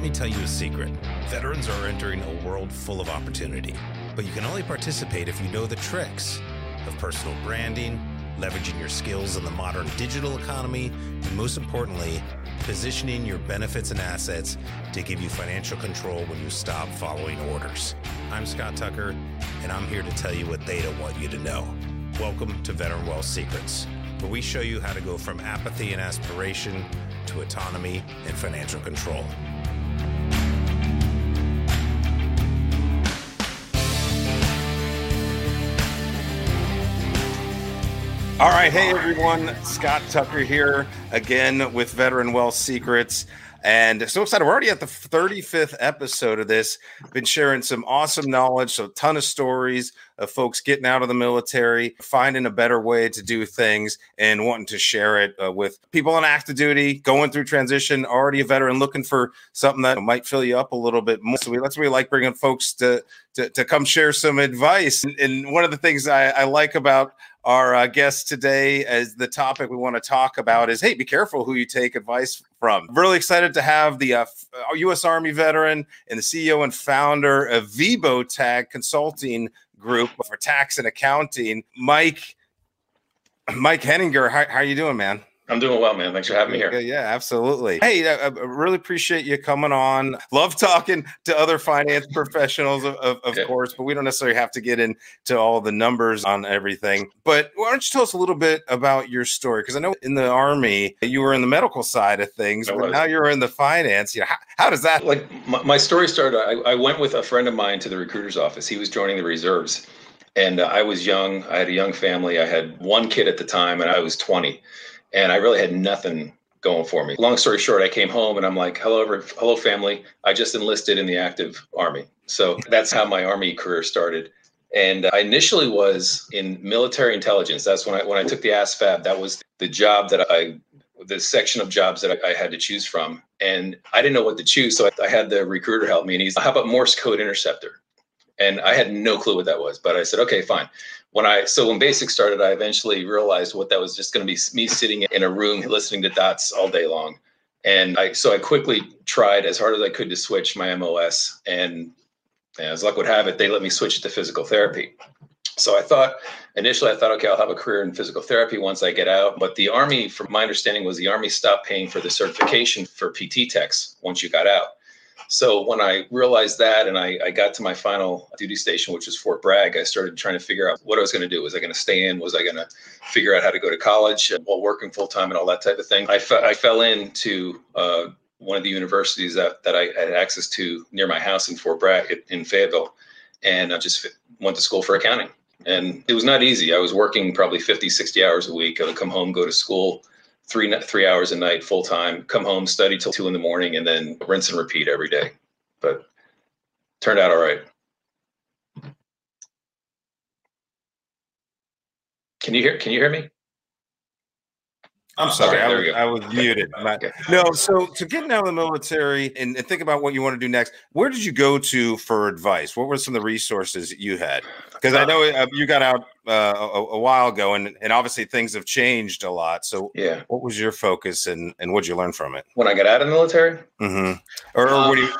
Let me tell you a secret. Veterans are entering a world full of opportunity, but you can only participate if you know the tricks of personal branding, leveraging your skills in the modern digital economy, and most importantly, positioning your benefits and assets to give you financial control when you stop following orders. I'm Scott Tucker, and I'm here to tell you what they don't want you to know. Welcome to Veteran Wealth Secrets, where we show you how to go from apathy and aspiration to autonomy and financial control. All right. Hey, everyone. Scott Tucker here again with Veteran Wealth Secrets. And so excited. We're already at the 35th episode of this. Been sharing some awesome knowledge, so a ton of stories of folks getting out of the military, finding a better way to do things, and wanting to share it uh, with people on active duty, going through transition, already a veteran, looking for something that might fill you up a little bit more. So we, that's what we like bringing folks to, to, to come share some advice. And, and one of the things I, I like about our uh, guest today as the topic we want to talk about is hey be careful who you take advice from. Really excited to have the uh, u.s army veteran and the ceo and founder of VBOTAG consulting group for tax and accounting mike mike henninger. How, how are you doing man I'm doing well, man. Thanks for having me here. Yeah, absolutely. Hey, I, I, really appreciate you coming on. Love talking to other finance professionals, of, of, of course, but we don't necessarily have to get into all the numbers on everything. But why don't you tell us a little bit about your story? Because I know in the Army, you were in the medical side of things, I but was. now you're in the finance. You know, how, how does that? Like my, my story started, I, I went with a friend of mine to the recruiter's office. He was joining the reserves. And uh, I was young. I had a young family. I had one kid at the time, and I was 20 and I really had nothing going for me. Long story short, I came home and I'm like, "Hello, hello, family. I just enlisted in the active army." So that's how my army career started. And I initially was in military intelligence. That's when I when I took the ASVAB. That was the job that I the section of jobs that I, I had to choose from. And I didn't know what to choose. So I, I had the recruiter help me and he's, how about Morse code interceptor? And I had no clue what that was, but I said, okay, fine when I so when basic started, I eventually realized what that was just going to be me sitting in a room listening to dots all day long. And I so I quickly tried as hard as I could to switch my MOS, and, and as luck would have it, they let me switch it to physical therapy. So I thought initially I thought, okay, I'll have a career in physical therapy once I get out. But the Army, from my understanding, was the Army stopped paying for the certification for PT techs once you got out. So when I realized that and I, I got to my final duty station, which was Fort Bragg, I started trying to figure out what I was going to do. Was I going to stay in? Was I going to figure out how to go to college while working full time and all that type of thing? I, fe- I fell into uh, one of the universities that, that I had access to near my house in Fort Bragg in Fayetteville. And I just went to school for accounting. And it was not easy. I was working probably 50, 60 hours a week. I would come home, go to school, three three hours a night full time come home study till two in the morning and then rinse and repeat every day. But turned out all right. Can you hear can you hear me I'm sorry, okay, I, was, I, was, muted. Okay. No, so to getting out of the military and, and, think about what you want to do next, where did you go to for advice? What were some of the resources you had? Because I uh, know uh, you got out uh, a, a, while ago, and, and obviously things have changed a lot. So, yeah, what was your focus, and and what did you learn from it? When I got out of the military, mm-hmm. or, or um, what do you?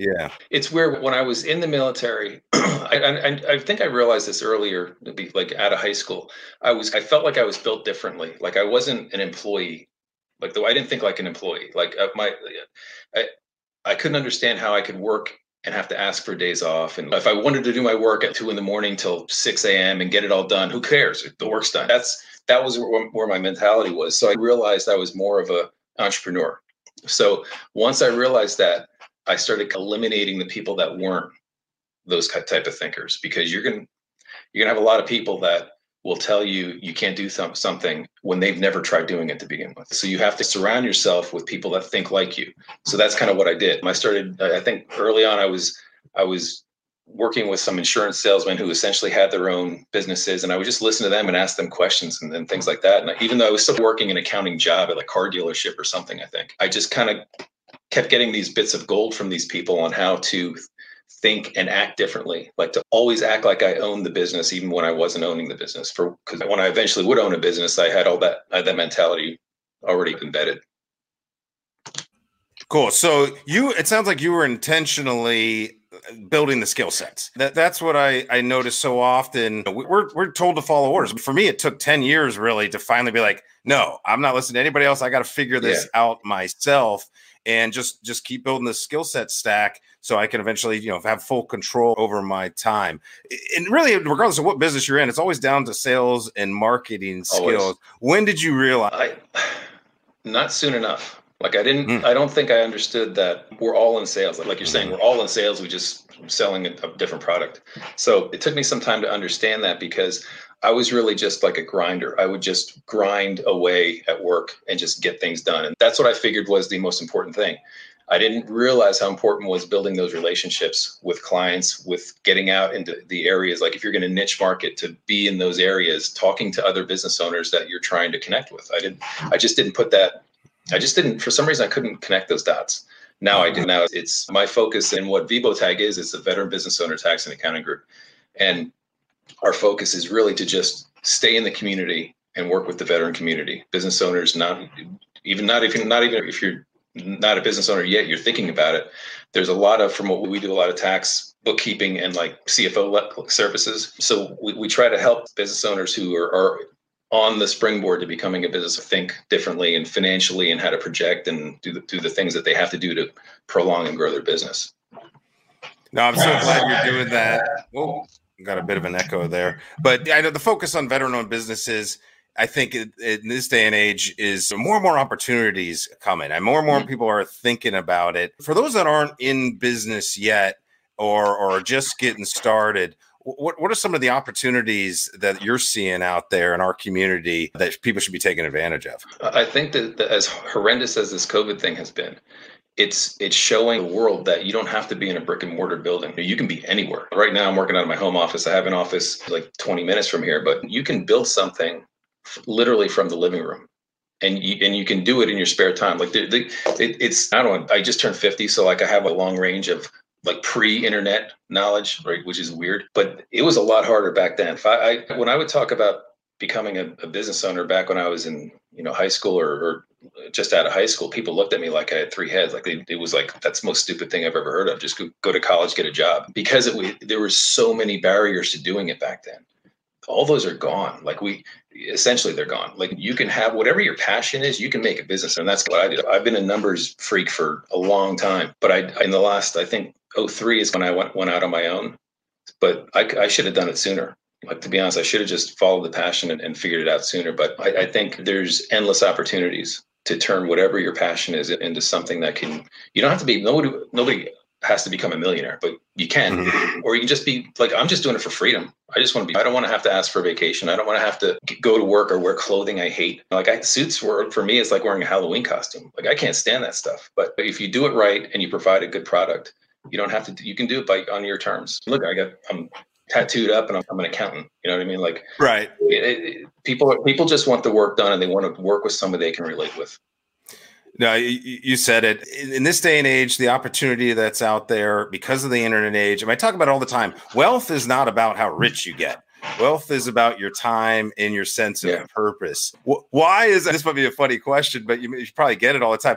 Yeah, it's where when I was in the military, I, I, I think I realized this earlier, like out of high school. I was I felt like I was built differently. Like I wasn't an employee. Like though I didn't think like an employee. Like uh, my, I I couldn't understand how I could work and have to ask for days off. And if I wanted to do my work at two in the morning till 6 a.m. and get it all done, who cares? The work's done. That's that was where, where my mentality was. So I realized I was more of a entrepreneur. So once I realized that, I started eliminating the people that weren't those type of thinkers because you're going you're going to have a lot of people that will tell you you can't do some, something when they've never tried doing it to begin with. So you have to surround yourself with people that think like you. So that's kind of what I did. I started I think early on I was I was working with some insurance salesmen who essentially had their own businesses and I would just listen to them and ask them questions and, and things like that. And even though I was still working an accounting job at a car dealership or something, I think I just kind of kept getting these bits of gold from these people on how to think and act differently like to always act like i owned the business even when i wasn't owning the business for because when i eventually would own a business i had all that I had that mentality already embedded Cool. So you, it sounds like you were intentionally building the skill sets. That that's what I I notice so often. We're we're told to follow orders. For me, it took ten years really to finally be like, no, I'm not listening to anybody else. I got to figure this yeah. out myself and just just keep building the skill set stack so I can eventually you know have full control over my time. And really, regardless of what business you're in, it's always down to sales and marketing skills. Always. When did you realize? I, not soon enough. Like I didn't, mm. I don't think I understood that we're all in sales. Like, like you're saying, hmm. we're all in sales. We just selling a, a different product. So it took me some time to understand that because I was really just like a grinder. I would just grind away at work and just get things done. And that's what I figured was the most important thing. I didn't realize how important was building those relationships with clients, with getting out into the areas. Like if you're going to niche market, to be in those areas, talking to other business owners that you're trying to connect with. I didn't. I just didn't put that I just didn't, for some reason, I couldn't connect those dots. Now I do. Now it's my focus and what VBOTAG is, is the Veteran Business Owner Tax and Accounting Group. And our focus is really to just stay in the community and work with the veteran community, business owners, not even not even not even if you're not a business owner yet, you're thinking about it. There's a lot of from what we do a lot of tax bookkeeping and like CFO services. So we, we try to help business owners who are, are on the springboard to becoming a business think differently and financially and how to project and do the, do the things that they have to do to prolong and grow their business. No, I'm so glad you're doing that. Oh, got a bit of an echo there, but I know the focus on veteran-owned businesses. I think in this day and age is more and more opportunities coming, and more and more mm-hmm. people are thinking about it. For those that aren't in business yet or or just getting started, what what are some of the opportunities that you're seeing out there in our community that people should be taking advantage of? I think that, that as horrendous as this COVID thing has been, it's it's showing the world that you don't have to be in a brick and mortar building. You can be anywhere. Right now, I'm working out of my home office. I have an office like 20 minutes from here, but you can build something literally from the living room. And you, and you can do it in your spare time. Like the, it, it's I don't. I just turned 50, so like I have a long range of like pre-internet knowledge, right? Which is weird, but it was a lot harder back then. If I, I when I would talk about becoming a, a, business owner back when I was in you know high school or, or, just out of high school, people looked at me like I had three heads. Like they, it was like that's the most stupid thing I've ever heard of. Just go, go to college, get a job, because it, we, there were so many barriers to doing it back then. All those are gone. Like we essentially they're gone. Like you can have whatever your passion is, you can make a business, and that's what I did. I've been a numbers freak for a long time, but I in the last I think 03 is when I went, went out on my own, but I, I should have done it sooner. Like, to be honest, I should have just followed the passion and, and figured it out sooner. But I, I think there's endless opportunities to turn whatever your passion is into something that can, you don't have to be, nobody, nobody has to become a millionaire, but you can, mm-hmm. or you can just be like, I'm just doing it for freedom. I just want to be, I don't want to have to ask for vacation. I don't want to have to go to work or wear clothing I hate. Like I, suits were, for me, it's like wearing a Halloween costume. Like I can't stand that stuff, but, but if you do it right and you provide a good product, you don't have to. You can do it by on your terms. Look, I got. I'm tattooed up and I'm, I'm an accountant. You know what I mean? Like, right. It, it, people people just want the work done and they want to work with somebody they can relate with. No, you, you said it. In this day and age, the opportunity that's out there because of the internet age, and I talk about it all the time. Wealth is not about how rich you get. Wealth is about your time and your sense of yeah. purpose. Why is this? Might be a funny question, but you, you probably get it all the time.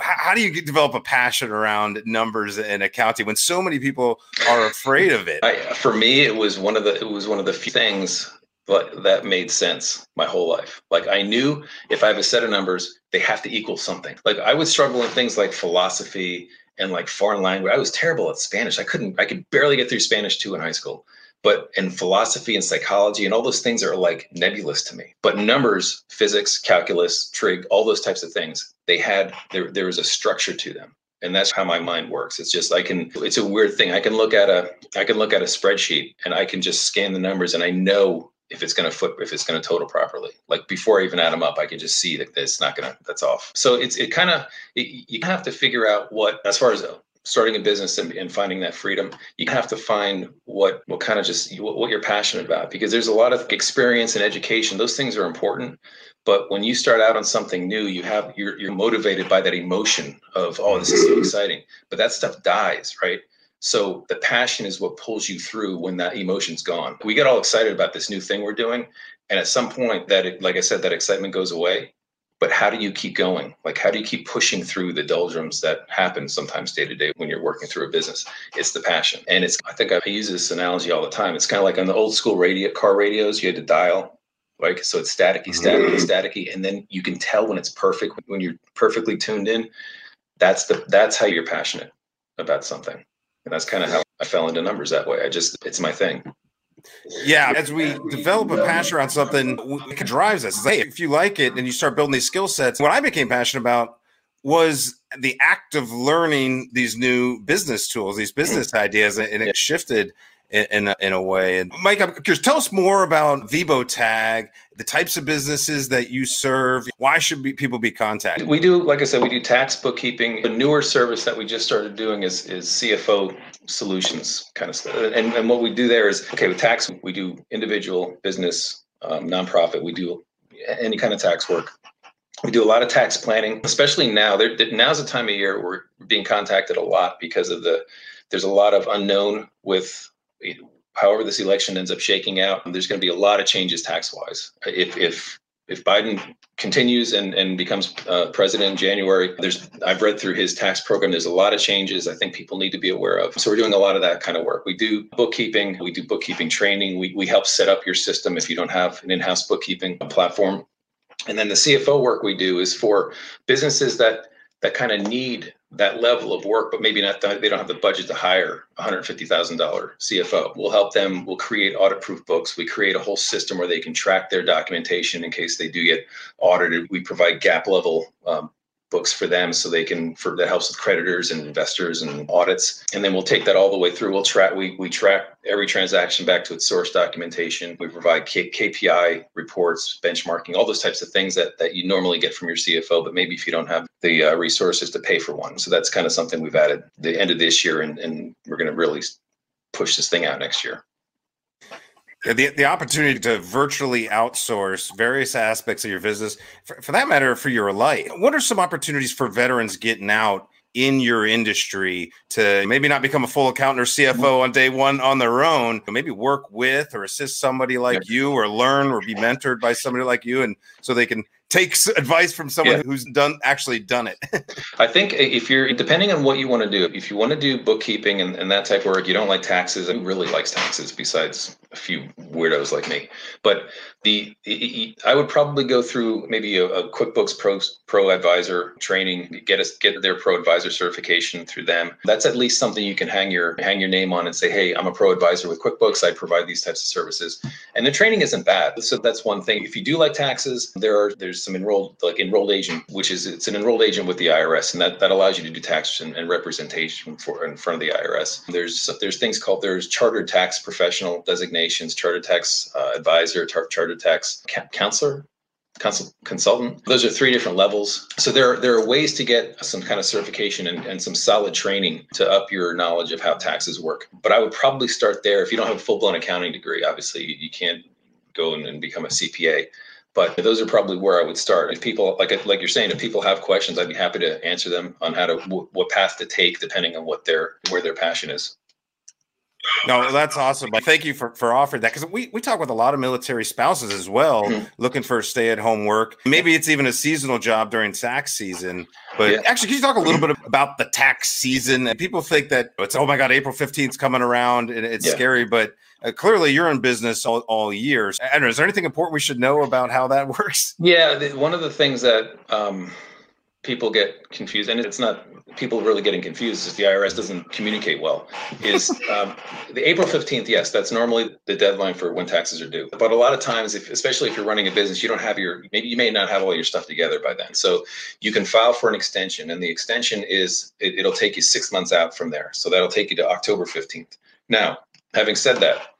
How, how do you develop a passion around numbers and accounting when so many people are afraid of it? I, for me, it was one of the it was one of the few things that made sense my whole life. Like I knew if I have a set of numbers, they have to equal something. Like I would struggle in things like philosophy and like foreign language. I was terrible at Spanish. I couldn't. I could barely get through Spanish two in high school but in philosophy and psychology and all those things are like nebulous to me. But numbers physics calculus trig all those types of things they had there there was a structure to them. And that's how my mind works. It's just i can it's a weird thing. I can look at a i can look at a spreadsheet and i can just scan the numbers and i know if it's going to flip if it's going to total properly. Like before i even add them up i can just see that it's not going to that's off. So it's it kind of you have to figure out what as far as starting a business and, and, finding that freedom you have to find what what kind of just what, what, you're passionate about because there's a lot of experience and education. Those things are important but when you start out on something new you have you're, you're motivated by that emotion of oh this is so exciting. But that stuff dies right? So the passion is what pulls you through when that emotion's gone. We get all excited about this new thing we're doing and at some point that like i said that excitement goes away but how do you keep going? Like, how do you keep pushing through the doldrums that happen sometimes day to day when you're working through a business? It's the passion. And it's, I think I use this analogy all the time. It's kind of like on the old school radio, car radios, you had to dial right? So it's staticky, staticky, mm-hmm. staticky, and then you can tell when it's perfect when you're perfectly tuned in. That's the that's how you're passionate about something, and that's kind of how I fell into numbers that way. I just it's my thing. Yeah, as we develop a passion around something, it drives us. Like, hey, if you like it and you start building these skill sets, what I became passionate about was the act of learning these new business tools, these business ideas, and it shifted in, in a, in, a, way. And Mike, I'm curious, tell us more about VBOTAG, the types of businesses that you serve. Why should be, people be contacted? We do, like I said, we do tax bookkeeping. The newer service that we just started doing is, is CFO solutions kind of stuff. And, and what we do there is, okay, with tax, we do individual, business, um, nonprofit. We do any kind of tax work. We do a lot of tax planning, especially now. There, now's the time of year we're being contacted a lot because of the there's a lot of unknown with however this election ends up shaking out, there's going to be a lot of changes tax wise. If if if Biden continues and, and becomes uh, president in January, there's I've read through his tax program. There's a lot of changes I think people need to be aware of. So we're doing a lot of that kind of work. We do bookkeeping, we do bookkeeping training. We we help set up your system if you don't have an in-house bookkeeping platform. And then the CFO work we do is for businesses that that kind of need that level of work, but maybe not they don't have the budget to hire $150,000 CFO. We'll help them. We'll create audit-proof books. We create a whole system where they can track their documentation in case they do get audited. We provide GAAP level um, books for them so they can for that helps with creditors and investors and audits and then we'll take that all the way through we'll track we, we track every transaction back to its source documentation we provide K- kpi reports benchmarking all those types of things that, that you normally get from your cfo but maybe if you don't have the uh, resources to pay for one. So that's kind of something we've added the end of this year and, and we're going to really push this thing out next year. The, the opportunity to virtually outsource various aspects of your business, for, for that matter, for your life. What are some opportunities for veterans getting out in your industry to maybe not become a full accountant or CFO on day one on their own, but maybe work with or assist somebody like you or learn or be mentored by somebody like you and so they can takes advice from someone yeah. who's done actually done it. I think if you're depending on what you want to do, if you want to do bookkeeping and, and that type of work, you don't like taxes. Who really likes taxes besides a few weirdos like me? But the, the I would probably go through maybe a, a QuickBooks Pro Pro Advisor training, get us get their Pro Advisor certification through them. That's at least something you can hang your hang your name on and say, hey, I'm a Pro Advisor with QuickBooks. I provide these types of services, and the training isn't bad. So that's one thing. If you do like taxes, there are there's some enrolled like enrolled agent, which is it's an enrolled agent with the IRS, and that, that allows you to do tax and, and representation for in front of the IRS. There's there's things called there's chartered tax professional designations, chartered tax uh, advisor, tar- chartered tax ca- counselor. Consult, consultant. Those are three different levels. So there, there are ways to get some kind of certification and, and some solid training to up your knowledge of how taxes work. But I would probably start there. If you don't have a full blown accounting degree, obviously you, you can't go and, and become a CPA but those are probably where I would start. If people like like you're saying, if people have questions, I'd be happy to answer them on how to what path to take depending on what their where their passion is. No, that's awesome. Thank you for, for offering that because we, we talk with a lot of military spouses as well, mm-hmm. looking for stay at home work. Maybe it's even a seasonal job during tax season. But yeah. actually, can you talk a little bit about the tax season? And people think that it's, oh my God, April 15th is coming around and it's yeah. scary. But uh, clearly, you're in business all, all year. I don't know. Is there anything important we should know about how that works? Yeah. The, one of the things that um, people get confused, and it's not people really getting confused is the IRS doesn't communicate well. Is um, the April 15th? Yes, that's normally the deadline for when taxes are due. But a lot of times, if, especially if you're running a business, you don't have your maybe you may not have all your stuff together by then. So you can file for an extension, and the extension is it, it'll take you six months out from there. So that'll take you to October 15th. Now, having said that,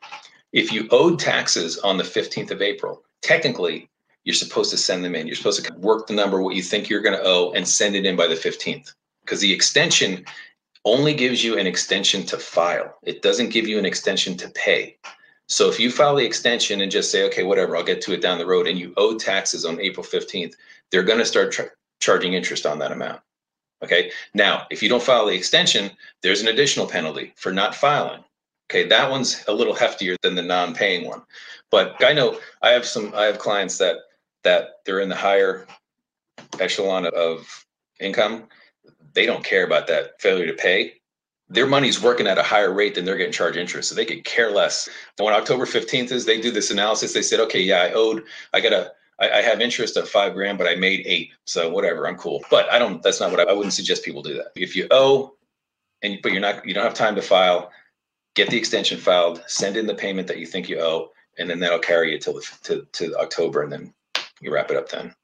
if you owed taxes on the 15th of April, technically you're supposed to send them in. You're supposed to work the number, what you think you're going to owe, and send it in by the 15th. Because the extension only gives you an extension to file, it doesn't give you an extension to pay. So if you file the extension and just say, okay, whatever, I'll get to it down the road, and you owe taxes on April 15th, they're going to start tra- charging interest on that amount. Okay. Now, if you don't file the extension, there's an additional penalty for not filing. Okay, that one's a little heftier than the non-paying one. But I know I have some I have clients that that they're in the higher echelon of income, they don't care about that failure to pay. Their money's working at a higher rate than they're getting charged interest. So they could care less. And when October 15th is, they do this analysis. They said, okay, yeah, I owed, I got a, I, I have interest of five grand, but I made eight. So whatever, I'm cool. But I don't, that's not what I, I wouldn't suggest people do that. If you owe and but you're not, you don't have time to file, get the extension filed, send in the payment that you think you owe, and then that'll carry you till to, to October and then you wrap it up then.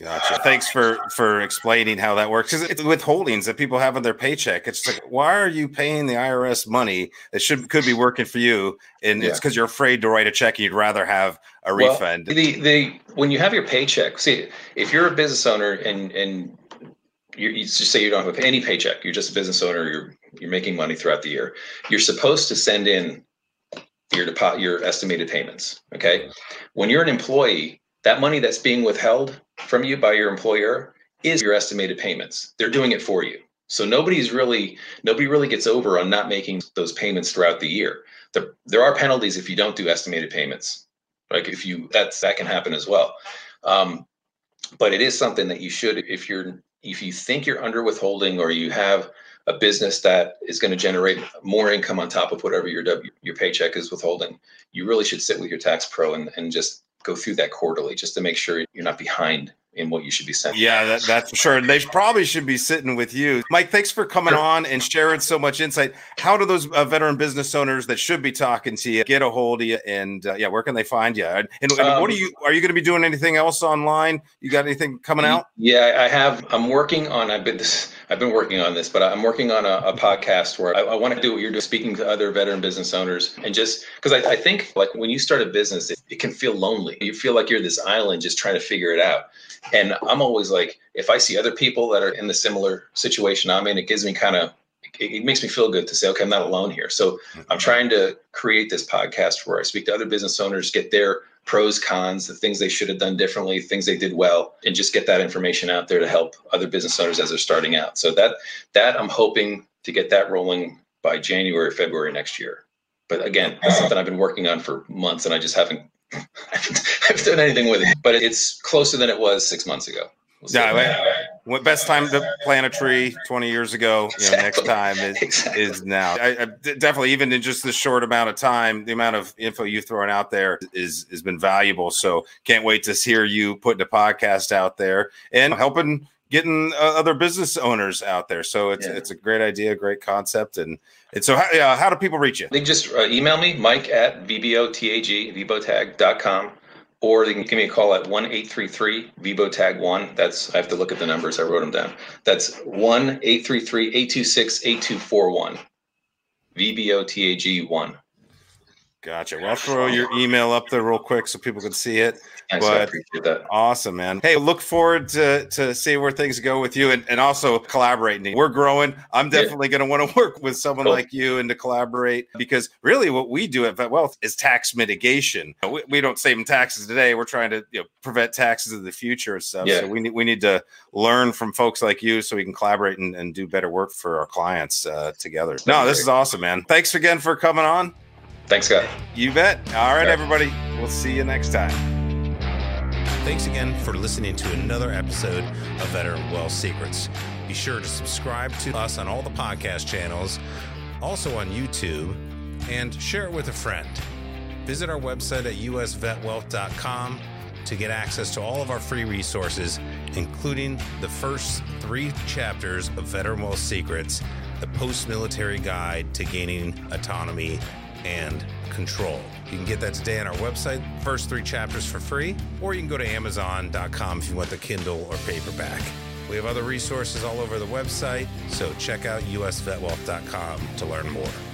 Gotcha. Thanks for for explaining how that works. Because it's withholdings that people have on their paycheck. It's like, why are you paying the IRS money that should could be working for you? And yeah. it's because you're afraid to write a check. You'd rather have a well, refund. The the when you have your paycheck, see, if you're a business owner and and you, you just say you don't have any paycheck, you're just a business owner. You're you're making money throughout the year. You're supposed to send in your deposit, your estimated payments. Okay, when you're an employee, that money that's being withheld from you by your employer is your estimated payments. They're doing it for you. So nobody's really nobody really gets over on not making those payments throughout the year. There, there are penalties if you don't do estimated payments. Like if you that's that can happen as well. Um, but it is something that you should if you're if you think you're under withholding or you have a business that is going to generate more income on top of whatever your your paycheck is withholding, you really should sit with your tax pro and, and just go through that quarterly just to make sure you're not behind in what you should be sending. Yeah, that, that's for sure. They probably should be sitting with you. Mike, thanks for coming sure. on and sharing so much insight. How do those uh, veteran business owners that should be talking to you get a hold of you? And uh, yeah, where can they find you? And, and um, what are you, are you going to be doing anything else online? You got anything coming out? Yeah, I have. I'm working on, I've been this, I've been working on this, but I'm working on a, a podcast where I, I, want to do what you're doing, speaking to other veteran business owners, and just because I, I, think like when you start a business, it, it can feel lonely. You feel like you're this island just trying to figure it out. And I'm always like, if I see other people that are in the similar situation I'm in, it gives me kind of it, makes me feel good to say, okay, I'm not alone here. So mm-hmm. I'm trying to create this podcast where I speak to other business owners, get their pros, cons, the things they should have done differently, things they did well, and just get that information out there to help other business owners as they're starting out. So that that I'm hoping to get that rolling by January, February next year. But again, that's something I've been working on for months, and I just haven't I haven't done anything with it. But it's closer than it was six months ago. We'll yeah, what best time to plant a tree 20 years ago? You know, next time is, exactly. is now. I, I, definitely, even in just this short amount of time, the amount of info you've thrown out there is has been valuable. So can't wait to hear you putting a podcast out there and helping getting uh, other business owners out there. So it's yeah. it's a great idea, great concept, and and so how, uh, how do people reach you? They just uh, email me, Mike at vbotag vbotag.com or they can give me a call at 1-833 VBOTAG 1. That's I have to look at the numbers. I wrote them down. That's 1-833-826-8241. VBOTAG 1. Gotcha. Well, I'll throw your email up there real quick so people can see it. Thanks, but I appreciate that. Awesome, man. Hey, look forward to to see where things go with you and, and also collaborating. We're growing. I'm definitely yeah. going to want to work with someone cool. like you and to collaborate because really what we do at Vet Wealth is tax mitigation. We, we don't save them taxes today. We're trying to you know, prevent taxes in the future and stuff. Yeah. So we need we need to learn from folks like you so we can collaborate and, and do better work for our clients uh, together. No, this is awesome, man. Thanks again for coming on. Thanks, Scott. You bet. All right, everybody. We'll see you next time. Thanks again for listening to another episode of Veteran Wealth Secrets. Be sure to subscribe to us on all the podcast channels, also on YouTube, and share it with a friend. Visit our website at usvetwealth.com to get access to all of our free resources, including the first three chapters of Veteran Wealth Secrets, the post military guide to gaining autonomy and control. You can get that today on our website, first three chapters for free, or you can go to Amazon.com if you want the Kindle or paperback. We have other resources all over the website, so check out usvetwealth.com to learn more.